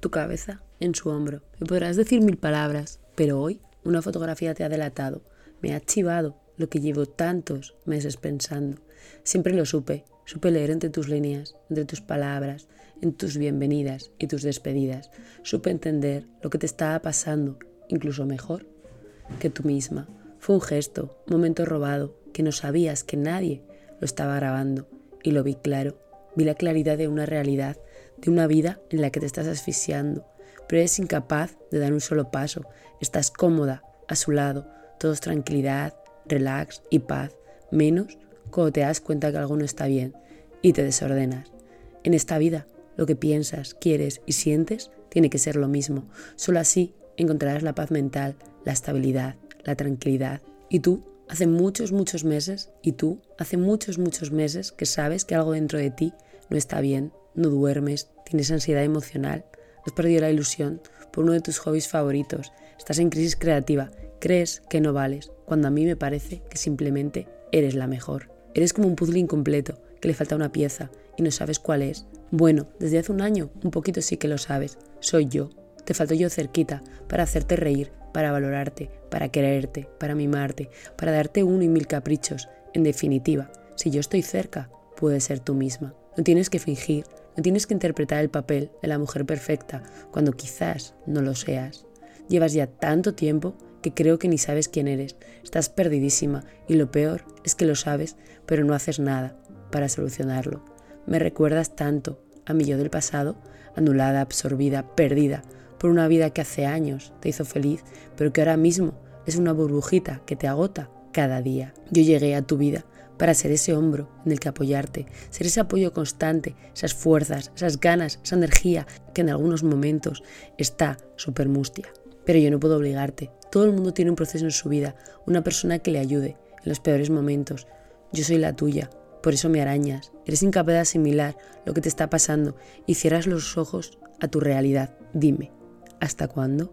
tu cabeza en su hombro. Me podrás decir mil palabras, pero hoy una fotografía te ha delatado, me ha chivado lo que llevo tantos meses pensando. Siempre lo supe, supe leer entre tus líneas, entre tus palabras, en tus bienvenidas y tus despedidas. Supe entender lo que te estaba pasando, incluso mejor que tú misma. Fue un gesto, un momento robado, que no sabías que nadie lo estaba grabando. Y lo vi claro. Vi la claridad de una realidad, de una vida en la que te estás asfixiando, pero eres incapaz de dar un solo paso. Estás cómoda a su lado, todo es tranquilidad, relax y paz, menos cuando te das cuenta que algo no está bien y te desordenas. En esta vida, lo que piensas, quieres y sientes tiene que ser lo mismo. Solo así encontrarás la paz mental, la estabilidad, la tranquilidad. Y tú, hace muchos, muchos meses, y tú, hace muchos, muchos meses que sabes que algo dentro de ti no está bien, no duermes, tienes ansiedad emocional, has perdido la ilusión por uno de tus hobbies favoritos, estás en crisis creativa, crees que no vales, cuando a mí me parece que simplemente eres la mejor. Eres como un puzzle incompleto, que le falta una pieza y no sabes cuál es. Bueno, desde hace un año un poquito sí que lo sabes. Soy yo. Te falto yo cerquita para hacerte reír, para valorarte, para quererte, para mimarte, para darte uno y mil caprichos. En definitiva, si yo estoy cerca, puedes ser tú misma. No tienes que fingir, tienes que interpretar el papel de la mujer perfecta cuando quizás no lo seas. Llevas ya tanto tiempo que creo que ni sabes quién eres. Estás perdidísima y lo peor es que lo sabes, pero no haces nada para solucionarlo. Me recuerdas tanto a mi yo del pasado, anulada, absorbida, perdida por una vida que hace años te hizo feliz, pero que ahora mismo es una burbujita que te agota cada día. Yo llegué a tu vida para ser ese hombro en el que apoyarte, ser ese apoyo constante, esas fuerzas, esas ganas, esa energía que en algunos momentos está súper mustia. Pero yo no puedo obligarte. Todo el mundo tiene un proceso en su vida, una persona que le ayude en los peores momentos. Yo soy la tuya, por eso me arañas. Eres incapaz de asimilar lo que te está pasando y cierras los ojos a tu realidad. Dime, ¿hasta cuándo?